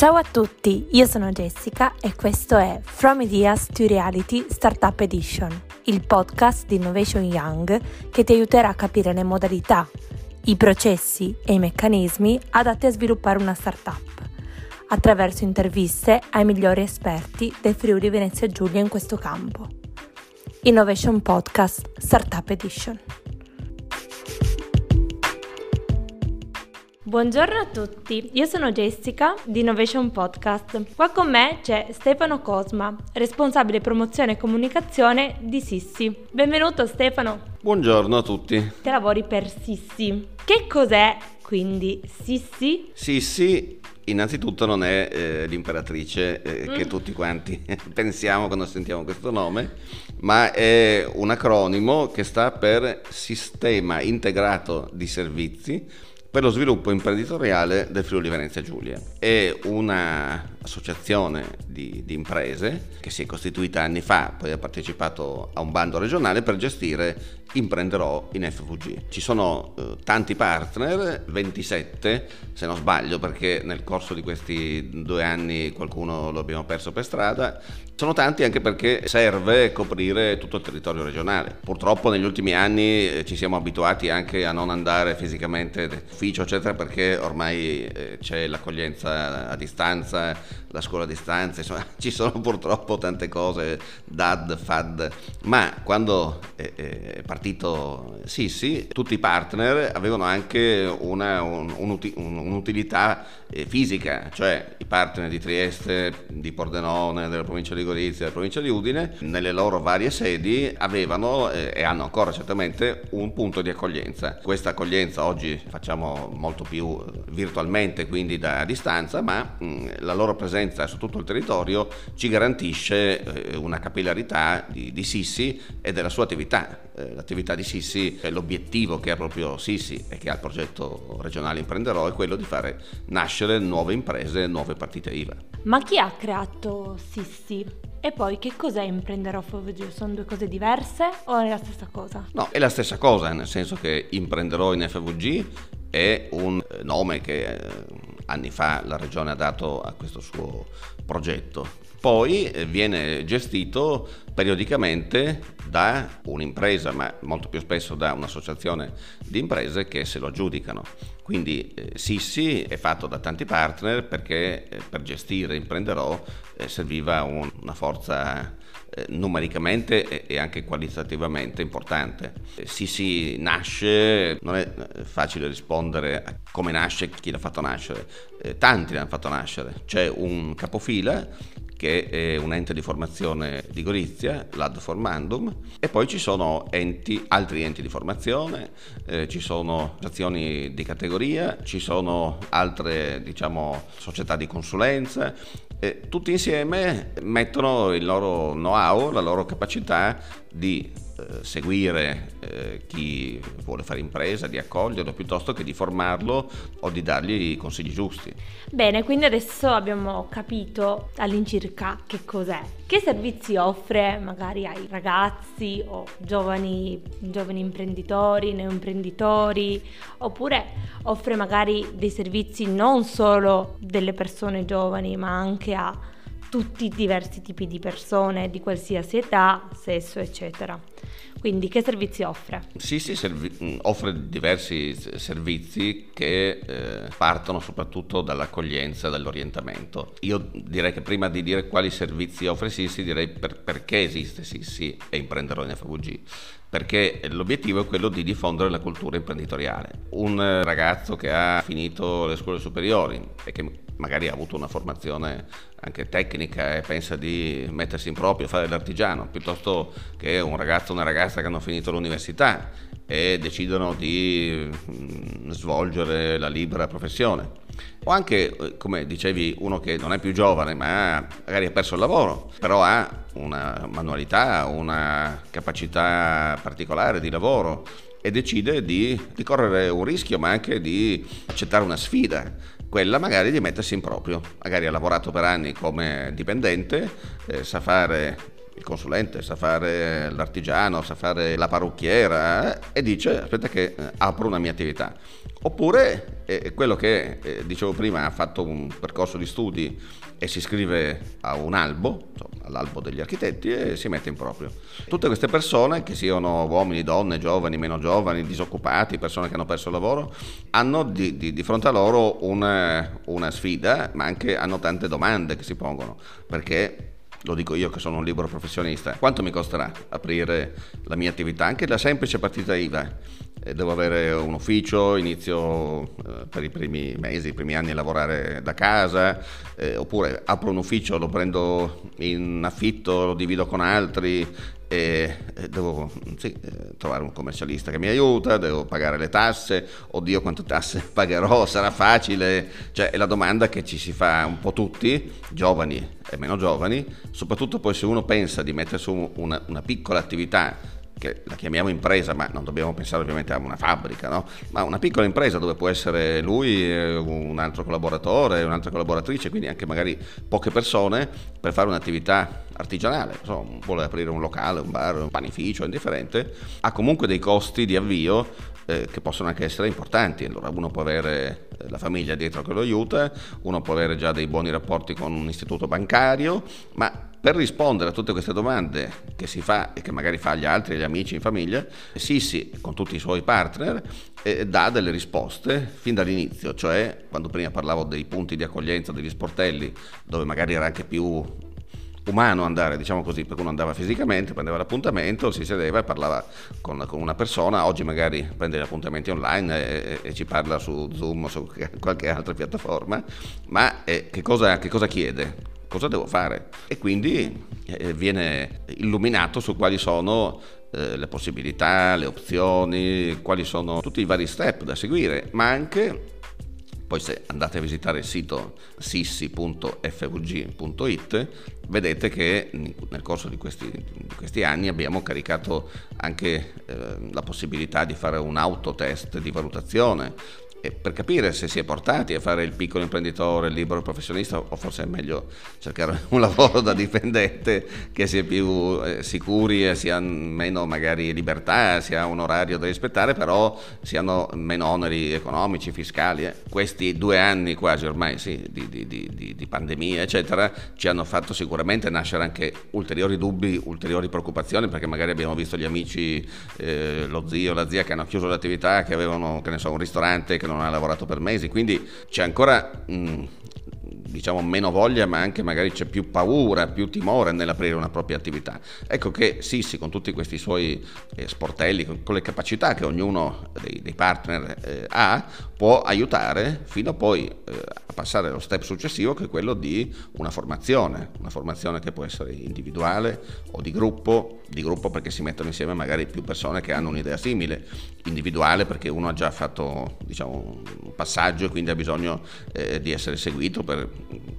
Ciao a tutti, io sono Jessica e questo è From Ideas to Reality Startup Edition, il podcast di Innovation Young che ti aiuterà a capire le modalità, i processi e i meccanismi adatti a sviluppare una startup, attraverso interviste ai migliori esperti del Friuli Venezia Giulia in questo campo. Innovation Podcast Startup Edition. Buongiorno a tutti, io sono Jessica di Innovation Podcast. Qua con me c'è Stefano Cosma, responsabile promozione e comunicazione di Sissi. Benvenuto Stefano. Buongiorno a tutti. Che lavori per Sissi. Che cos'è quindi Sissi? Sissi innanzitutto non è eh, l'imperatrice eh, mm. che tutti quanti pensiamo quando sentiamo questo nome, ma è un acronimo che sta per Sistema Integrato di Servizi per lo sviluppo imprenditoriale del Friuli Venezia Giulia. È un'associazione di, di, imprese che si è costituita anni fa, poi ha partecipato a un bando regionale per gestire Imprenderò in FVG. Ci sono eh, tanti partner, 27 se non sbaglio perché nel corso di questi due anni qualcuno lo abbiamo perso per strada, sono tanti anche perché serve coprire tutto il territorio regionale. Purtroppo negli ultimi anni eh, ci siamo abituati anche a non andare fisicamente d'ufficio, eccetera, perché ormai eh, c'è l'accoglienza a distanza, la scuola a distanza, insomma ci sono purtroppo tante cose, DAD, FAD, ma quando è partito Sissi, tutti i partner avevano anche una, un, un'utilità eh, fisica, cioè i partner di Trieste, di Pordenone, della provincia di Gorizia, della provincia di Udine, nelle loro varie sedi avevano eh, e hanno ancora certamente un punto di accoglienza. Questa accoglienza oggi facciamo molto più virtualmente, quindi da distanza, ma mh, la loro presenza su tutto il territorio ci garantisce eh, una capillarità di, di Sissi e della sua attività. Eh, l'attività di Sissi, l'obiettivo che ha proprio Sissi e che ha il progetto regionale Imprenderò è quello di fare nascere nascere nuove imprese, nuove partite IVA. Ma chi ha creato Sissi? E poi che cos'è Imprenderò FVG? Sono due cose diverse o è la stessa cosa? No, è la stessa cosa, nel senso che Imprenderò in FVG è un eh, nome che eh, anni fa la regione ha dato a questo suo progetto. Poi eh, viene gestito periodicamente da un'impresa, ma molto più spesso da un'associazione di imprese che se lo aggiudicano. Quindi eh, Sissi è fatto da tanti partner perché eh, per gestire Imprenderò eh, serviva un, una forza numericamente e anche qualitativamente importante. Eh, Sissi nasce, non è eh, facile rispondere a come nasce, chi l'ha fatto nascere, tanti l'hanno fatto nascere. C'è un capofila che è un ente di formazione di Gorizia, l'Ad Formandum, e poi ci sono enti, altri enti di formazione, eh, ci sono azioni di categoria, ci sono altre diciamo, società di consulenza, eh, tutti insieme mettono il loro know-how, la loro capacità di seguire eh, chi vuole fare impresa, di accoglierlo piuttosto che di formarlo o di dargli i consigli giusti. Bene, quindi adesso abbiamo capito all'incirca che cos'è. Che servizi offre magari ai ragazzi o giovani, giovani imprenditori, neoimprenditori, oppure offre magari dei servizi non solo delle persone giovani ma anche a tutti i diversi tipi di persone di qualsiasi età, sesso, eccetera. Quindi che servizi offre? Sì, sì, servi- offre diversi servizi che eh, partono soprattutto dall'accoglienza, dall'orientamento. Io direi che prima di dire quali servizi offre Sissi, direi per- perché esiste Sissi e imprenderò in FVG perché l'obiettivo è quello di diffondere la cultura imprenditoriale. Un ragazzo che ha finito le scuole superiori e che magari ha avuto una formazione anche tecnica e pensa di mettersi in proprio, fare l'artigiano, piuttosto che un ragazzo o una ragazza che hanno finito l'università e decidono di mm, svolgere la libera professione. O anche, come dicevi, uno che non è più giovane, ma magari ha perso il lavoro, però ha una manualità, una capacità particolare di lavoro e decide di, di correre un rischio, ma anche di accettare una sfida quella magari di mettersi in proprio. Magari ha lavorato per anni come dipendente, eh, sa fare il consulente, sa fare l'artigiano, sa fare la parrucchiera eh, e dice aspetta che eh, apro una mia attività. Oppure eh, quello che eh, dicevo prima ha fatto un percorso di studi e si iscrive a un albo, insomma, all'albo degli architetti e si mette in proprio. Tutte queste persone, che siano uomini, donne, giovani, meno giovani, disoccupati, persone che hanno perso il lavoro, hanno di, di, di fronte a loro una, una sfida, ma anche hanno tante domande che si pongono, perché lo dico io che sono un libero professionista, quanto mi costerà aprire la mia attività? Anche la semplice partita IVA. Devo avere un ufficio, inizio eh, per i primi mesi, i primi anni a lavorare da casa, eh, oppure apro un ufficio, lo prendo in affitto, lo divido con altri, e devo sì, eh, trovare un commercialista che mi aiuta, devo pagare le tasse, oddio quante tasse pagherò, sarà facile, cioè è la domanda che ci si fa un po' tutti, giovani e meno giovani, soprattutto poi se uno pensa di mettere su una, una piccola attività che la chiamiamo impresa, ma non dobbiamo pensare ovviamente a una fabbrica, no? ma una piccola impresa dove può essere lui, un altro collaboratore, un'altra collaboratrice, quindi anche magari poche persone per fare un'attività artigianale, insomma, vuole aprire un locale, un bar, un panificio, indifferente, ha comunque dei costi di avvio eh, che possono anche essere importanti, allora uno può avere eh, la famiglia dietro che lo aiuta, uno può avere già dei buoni rapporti con un istituto bancario, ma per rispondere a tutte queste domande che si fa e che magari fa agli altri, agli amici in famiglia, Sissi con tutti i suoi partner eh, dà delle risposte fin dall'inizio, cioè quando prima parlavo dei punti di accoglienza, degli sportelli, dove magari era anche più umano andare, diciamo così, perché uno andava fisicamente, prendeva l'appuntamento, si sedeva e parlava con, con una persona, oggi magari prende gli appuntamenti online e, e, ci parla su Zoom o su qualche altra piattaforma, ma eh, che, cosa, che cosa chiede? cosa devo fare? E quindi eh, viene illuminato su quali sono eh, le possibilità, le opzioni, quali sono tutti i vari step da seguire, ma anche poi se andate a visitare il sito sissi.fvg.it vedete che nel corso di questi, di questi anni abbiamo caricato anche eh, la possibilità di fare un autotest di valutazione per capire se si è portati a fare il piccolo imprenditore, il libero professionista o forse è meglio cercare un lavoro da dipendente che si è più eh, sicuri si ha meno magari libertà, si ha un orario da rispettare, però si hanno meno oneri economici, fiscali. Eh. Questi due anni quasi ormai sì, di, di, di, di, pandemia, eccetera, ci hanno fatto sicuramente nascere anche ulteriori dubbi, ulteriori preoccupazioni, perché magari abbiamo visto gli amici, eh, lo zio, la zia che hanno chiuso l'attività, che avevano, che ne so, un ristorante, che non ha lavorato per mesi, quindi c'è ancora mh, diciamo meno voglia ma anche magari c'è più paura, più timore nell'aprire una propria attività. Ecco che Sissi con tutti questi suoi eh, sportelli, con, le capacità che ognuno dei, dei partner eh, ha, può aiutare fino a poi eh, a passare allo step successivo che è quello di una formazione, una formazione che può essere individuale o di gruppo, di gruppo perché si mettono insieme magari più persone che hanno un'idea simile, individuale perché uno ha già fatto diciamo, un passaggio e quindi ha bisogno eh, di essere seguito per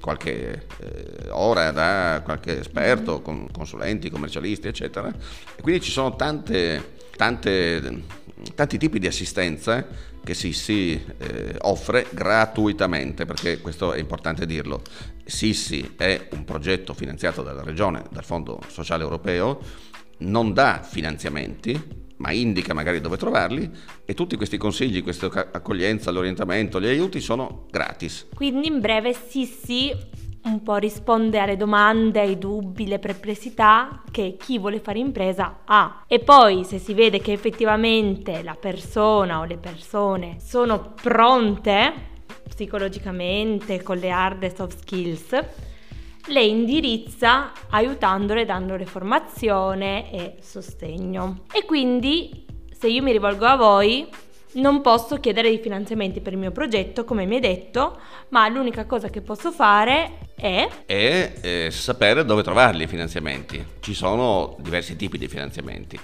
qualche eh, ora da qualche esperto, con consulenti, commercialisti, eccetera. E quindi ci sono tante, tante, tanti tipi di assistenza che Sissi eh, offre gratuitamente, perché questo è importante dirlo. Sissi è un progetto finanziato dalla Regione, dal Fondo Sociale Europeo, non dà finanziamenti, ma indica magari dove trovarli e tutti questi consigli, questa accoglienza, l'orientamento, gli aiuti sono gratis. Quindi in breve Sissi un po' risponde alle domande, ai dubbi, le perplessità che chi vuole fare impresa ha. E poi se si vede che effettivamente la persona o le persone sono pronte psicologicamente con le hard e soft skills, le indirizza aiutandole, dandole formazione e sostegno. E quindi se io mi rivolgo a voi, non posso chiedere dei finanziamenti per il mio progetto, come mi hai detto, ma l'unica cosa che posso fare è... È eh, sapere dove trovarli i finanziamenti. Ci sono diversi tipi di finanziamenti.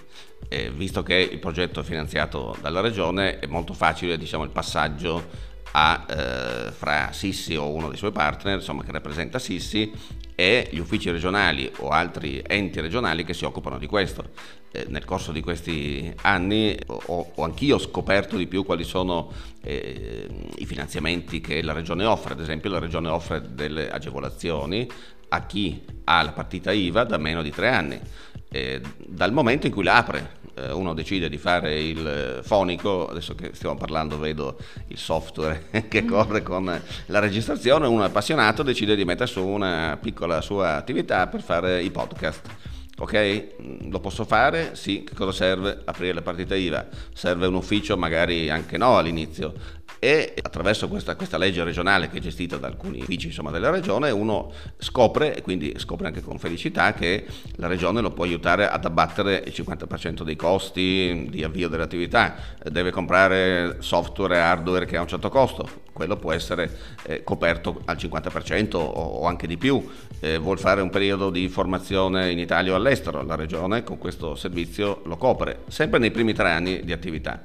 Eh, visto che il progetto è finanziato dalla regione, è molto facile diciamo, il passaggio a, eh, fra Sissi o uno dei suoi partner, insomma, che rappresenta Sissi, e gli uffici regionali o altri enti regionali che si occupano di questo. Eh, nel corso di questi anni ho, ho, anch'io scoperto di più quali sono eh, i finanziamenti che la regione offre, ad esempio la regione offre delle agevolazioni a chi ha la partita IVA da meno di tre anni, eh, dal momento in cui la apre. Eh, uno decide di fare il fonico, adesso che stiamo parlando vedo il software che mm. corre con la registrazione, uno appassionato decide di mettere su una piccola sua attività per fare i podcast Ok, mm, lo posso fare? Sì, che cosa serve? Aprire la partita IVA. Serve un ufficio, magari anche no all'inizio. E attraverso questa, questa legge regionale che è gestita da alcuni uffici insomma, della regione, uno scopre, e quindi scopre anche con felicità, che la regione lo può aiutare ad abbattere il 50% dei costi di avvio dell'attività. Deve comprare software e hardware che ha un certo costo, quello può essere eh, coperto al 50% o, o anche di più. Eh, vuol fare un periodo di formazione in Italia o all'estero all'estero, la regione con questo servizio lo copre, sempre nei primi tre anni di attività.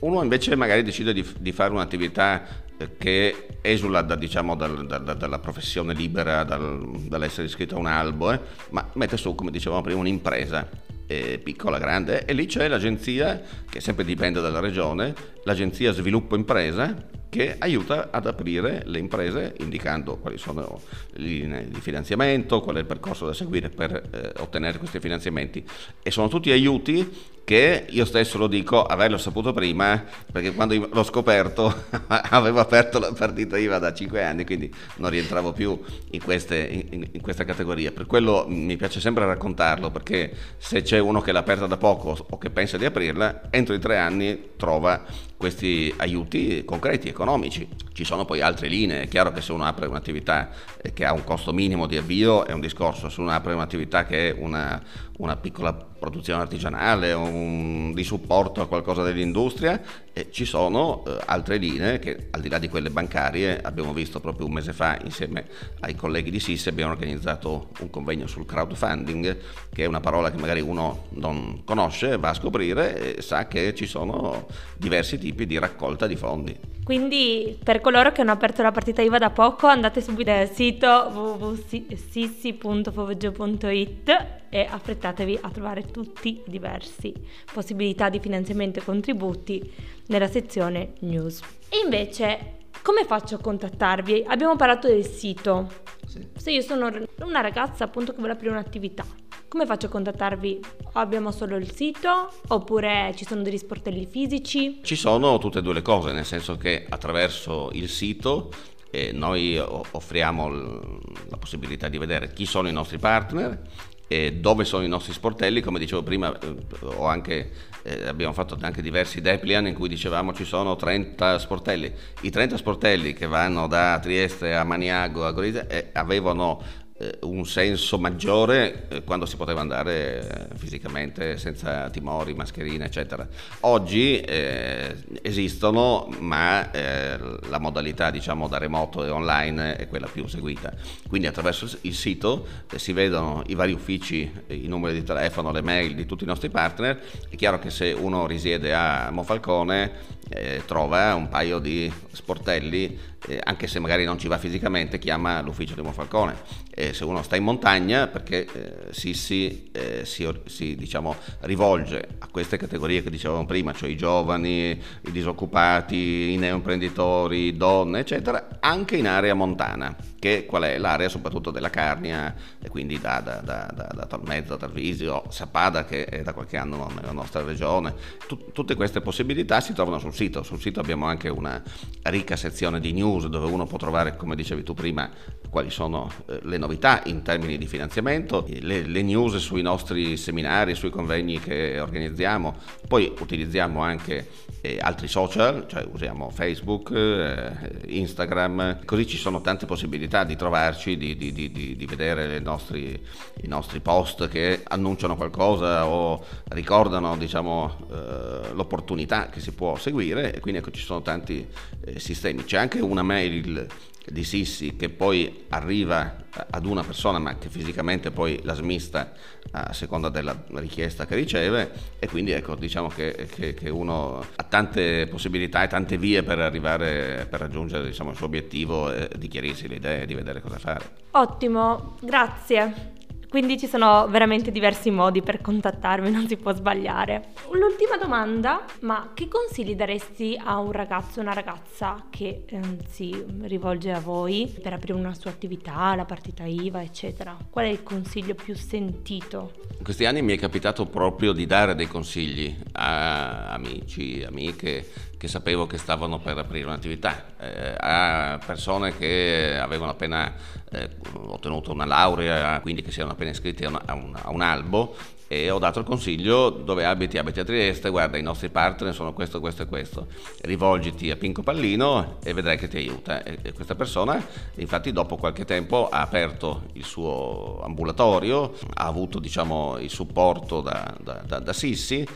Uno invece magari decide di, di fare un'attività eh, che esula da, diciamo, dal, da, dalla professione libera, dal, dall'essere iscritto a un albo, eh, ma mette su, come dicevamo prima, un'impresa eh, piccola, grande, e lì c'è l'agenzia, che sempre dipende dalla regione, l'agenzia sviluppo impresa, che aiuta ad aprire le imprese indicando quali sono le linee di finanziamento, qual è il percorso da seguire per eh, ottenere questi finanziamenti e sono tutti aiuti che io stesso lo dico, averlo saputo prima, perché quando l'ho scoperto avevo aperto la partita IVA da 5 anni, quindi non rientravo più in, queste, in, in, questa categoria. Per quello mi piace sempre raccontarlo, perché se c'è uno che l'ha aperta da poco o che pensa di aprirla, entro i tre anni trova questi aiuti concreti, economici. Ci sono poi altre linee, è chiaro che se uno apre un'attività che ha un costo minimo di avvio è un discorso, se uno apre un'attività che è una, una piccola produzione artigianale un, di supporto a qualcosa dell'industria e ci sono eh, altre linee che al di là di quelle bancarie abbiamo visto proprio un mese fa insieme ai colleghi di SIS abbiamo organizzato un convegno sul crowdfunding che è una parola che magari uno non conosce, va a scoprire e sa che ci sono diversi tipi di raccolta di fondi. Quindi per coloro che hanno aperto la partita IVA da poco andate subito al sito www.sissi.foveggio.it e affrettatevi a trovare tutti i diversi possibilità di finanziamento e contributi nella sezione news. E invece come faccio a contattarvi? Abbiamo parlato del sito. Sì. Se io sono una ragazza appunto che vuole aprire un'attività, come faccio a contattarvi? Abbiamo solo il sito oppure ci sono degli sportelli fisici? Ci sono tutte e due le cose, nel senso che attraverso il sito eh, noi offriamo la possibilità di vedere chi sono i nostri partner e dove sono i nostri sportelli, come dicevo prima, eh, anche, eh, abbiamo fatto anche diversi Deplian in cui dicevamo ci sono 30 sportelli. I 30 sportelli che vanno da Trieste a Maniago a Gorizia eh, avevano un senso maggiore eh, quando si poteva andare eh, fisicamente senza timori, mascherine, eccetera. Oggi eh, esistono, ma eh, la modalità diciamo da remoto e online è quella più seguita. Quindi attraverso il sito eh, si vedono i vari uffici, i numeri di telefono, le mail di tutti i nostri partner. È chiaro che se uno risiede a Monfalcone trova un paio di sportelli, anche se magari non ci va fisicamente, chiama l'ufficio di Monfalcone eh, se uno sta in montagna, perché eh, eh, si, si diciamo, rivolge a queste categorie che dicevamo prima, cioè i giovani, i disoccupati, i neoimprenditori, donne, eccetera, anche in area montana, che qual è l'area soprattutto della Carnia, e quindi da, da, da, da, da Talmezzo, Tarvisio, Sappada, che è da qualche anno nella nostra regione. Tut- tutte queste possibilità si trovano sul sito. Sul sito abbiamo anche una ricca sezione di news dove uno può trovare, come dicevi tu prima, quali sono eh, le novità in termini di finanziamento, le, le, news sui nostri seminari, sui convegni che organizziamo, poi utilizziamo anche eh, altri social, cioè usiamo Facebook, eh, Instagram, così ci sono tante possibilità di trovarci, di, di, di, di vedere nostri, i nostri post che annunciano qualcosa o ricordano diciamo, eh, l'opportunità che si può seguire. E quindi ecco ci sono tanti eh, sistemi. C'è anche una mail di Sissi che poi arriva ad una persona ma che fisicamente poi la smista a seconda della richiesta che riceve e quindi ecco diciamo che, che, che uno ha tante possibilità e tante vie per arrivare per raggiungere diciamo, il suo obiettivo e di chiarirsi le idee e di vedere cosa fare. Ottimo, grazie. Quindi ci sono veramente diversi modi per contattarmi, non si può sbagliare. L'ultima domanda, ma che consigli daresti a un ragazzo o una ragazza che eh, si rivolge a voi per aprire una sua attività, la partita IVA, eccetera? Qual è il consiglio più sentito? In questi anni mi è capitato proprio di dare dei consigli a amici, amiche che sapevo che stavano per aprire un'attività, eh, a persone che avevano appena eh, ottenuto una laurea, quindi che si erano appena iscritti a un, a un, a un albo e ho dato il consiglio dove abiti, abiti a Trieste, guarda i nostri partner sono questo, questo e questo, rivolgiti a Pinco Pallino e vedrai che ti aiuta. E questa persona infatti dopo qualche tempo ha aperto il suo ambulatorio, ha avuto diciamo il supporto da, da, da, da Sissi,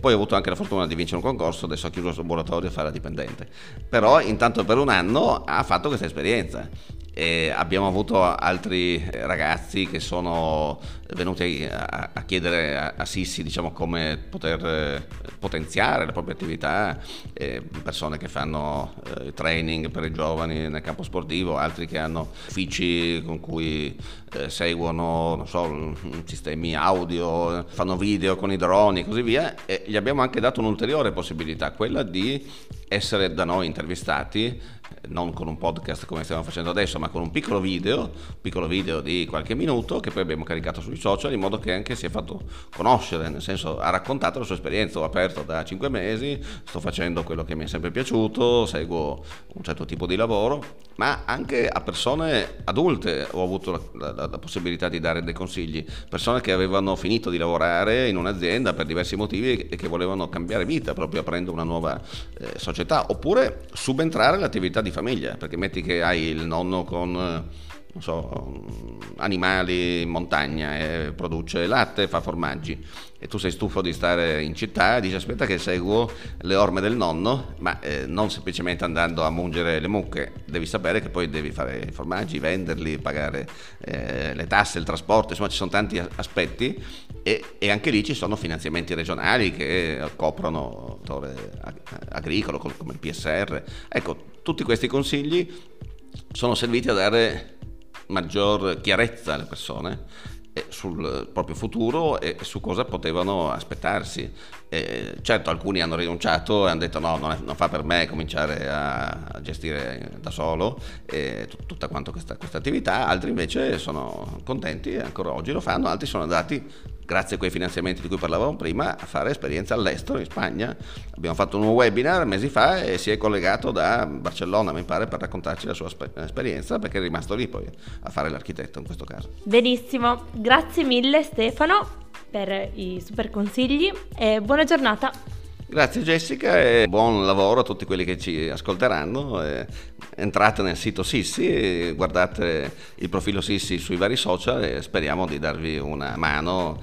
poi ha avuto anche la fortuna di vincere un concorso, adesso ha chiuso il suo ambulatorio e fa la dipendente. Però intanto per un anno ha fatto questa esperienza e abbiamo avuto altri ragazzi che sono venuti a, a chiedere a, a, Sissi diciamo, come poter eh, potenziare la propria attività, eh, persone che fanno eh, training per i giovani nel campo sportivo, altri che hanno uffici con cui eh, seguono so, sistemi audio, fanno video con i droni e così via e gli abbiamo anche dato un'ulteriore possibilità, quella di essere da noi intervistati non con un podcast come stiamo facendo adesso, ma con un piccolo video, piccolo video di qualche minuto che poi abbiamo caricato sui social in modo che anche si è fatto conoscere, nel senso ha raccontato la sua esperienza, ho aperto da 5 mesi, sto facendo quello che mi è sempre piaciuto, seguo un certo tipo di lavoro, ma anche a persone adulte ho avuto la, la, la possibilità di dare dei consigli, persone che avevano finito di lavorare in un'azienda per diversi motivi e che volevano cambiare vita, proprio aprendo una nuova eh, società, oppure subentrare all'attività di famiglia, perché metti che hai il nonno con non so, animali in montagna e produce latte fa formaggi. E tu sei stufo di stare in città e dici aspetta che seguo le orme del nonno ma eh, non semplicemente andando a mungere le mucche. Devi sapere che poi devi fare i formaggi, venderli, pagare eh, le tasse, il trasporto insomma ci sono tanti aspetti. E, e, anche lì ci sono finanziamenti regionali che coprono il settore agricolo come il PSR ecco tutti questi consigli sono serviti a dare maggior chiarezza alle persone sul proprio futuro e su cosa potevano aspettarsi. E certo alcuni hanno rinunciato e hanno detto no, non, è, non fa per me cominciare a, gestire da solo t- tutta questa, questa attività, altri invece sono contenti e ancora oggi lo fanno, altri sono andati grazie a quei finanziamenti di cui parlavamo prima, a fare esperienza all'estero, in Spagna. Abbiamo fatto un webinar mesi fa e si è collegato da Barcellona, mi pare, per raccontarci la sua esperienza, perché è rimasto lì poi a fare l'architetto in questo caso. Benissimo, grazie mille Stefano per i super consigli e buona giornata. Grazie Jessica e buon lavoro a tutti quelli che ci ascolteranno. Entrate nel sito Sissi, guardate il profilo Sissi sui vari social e speriamo di darvi una mano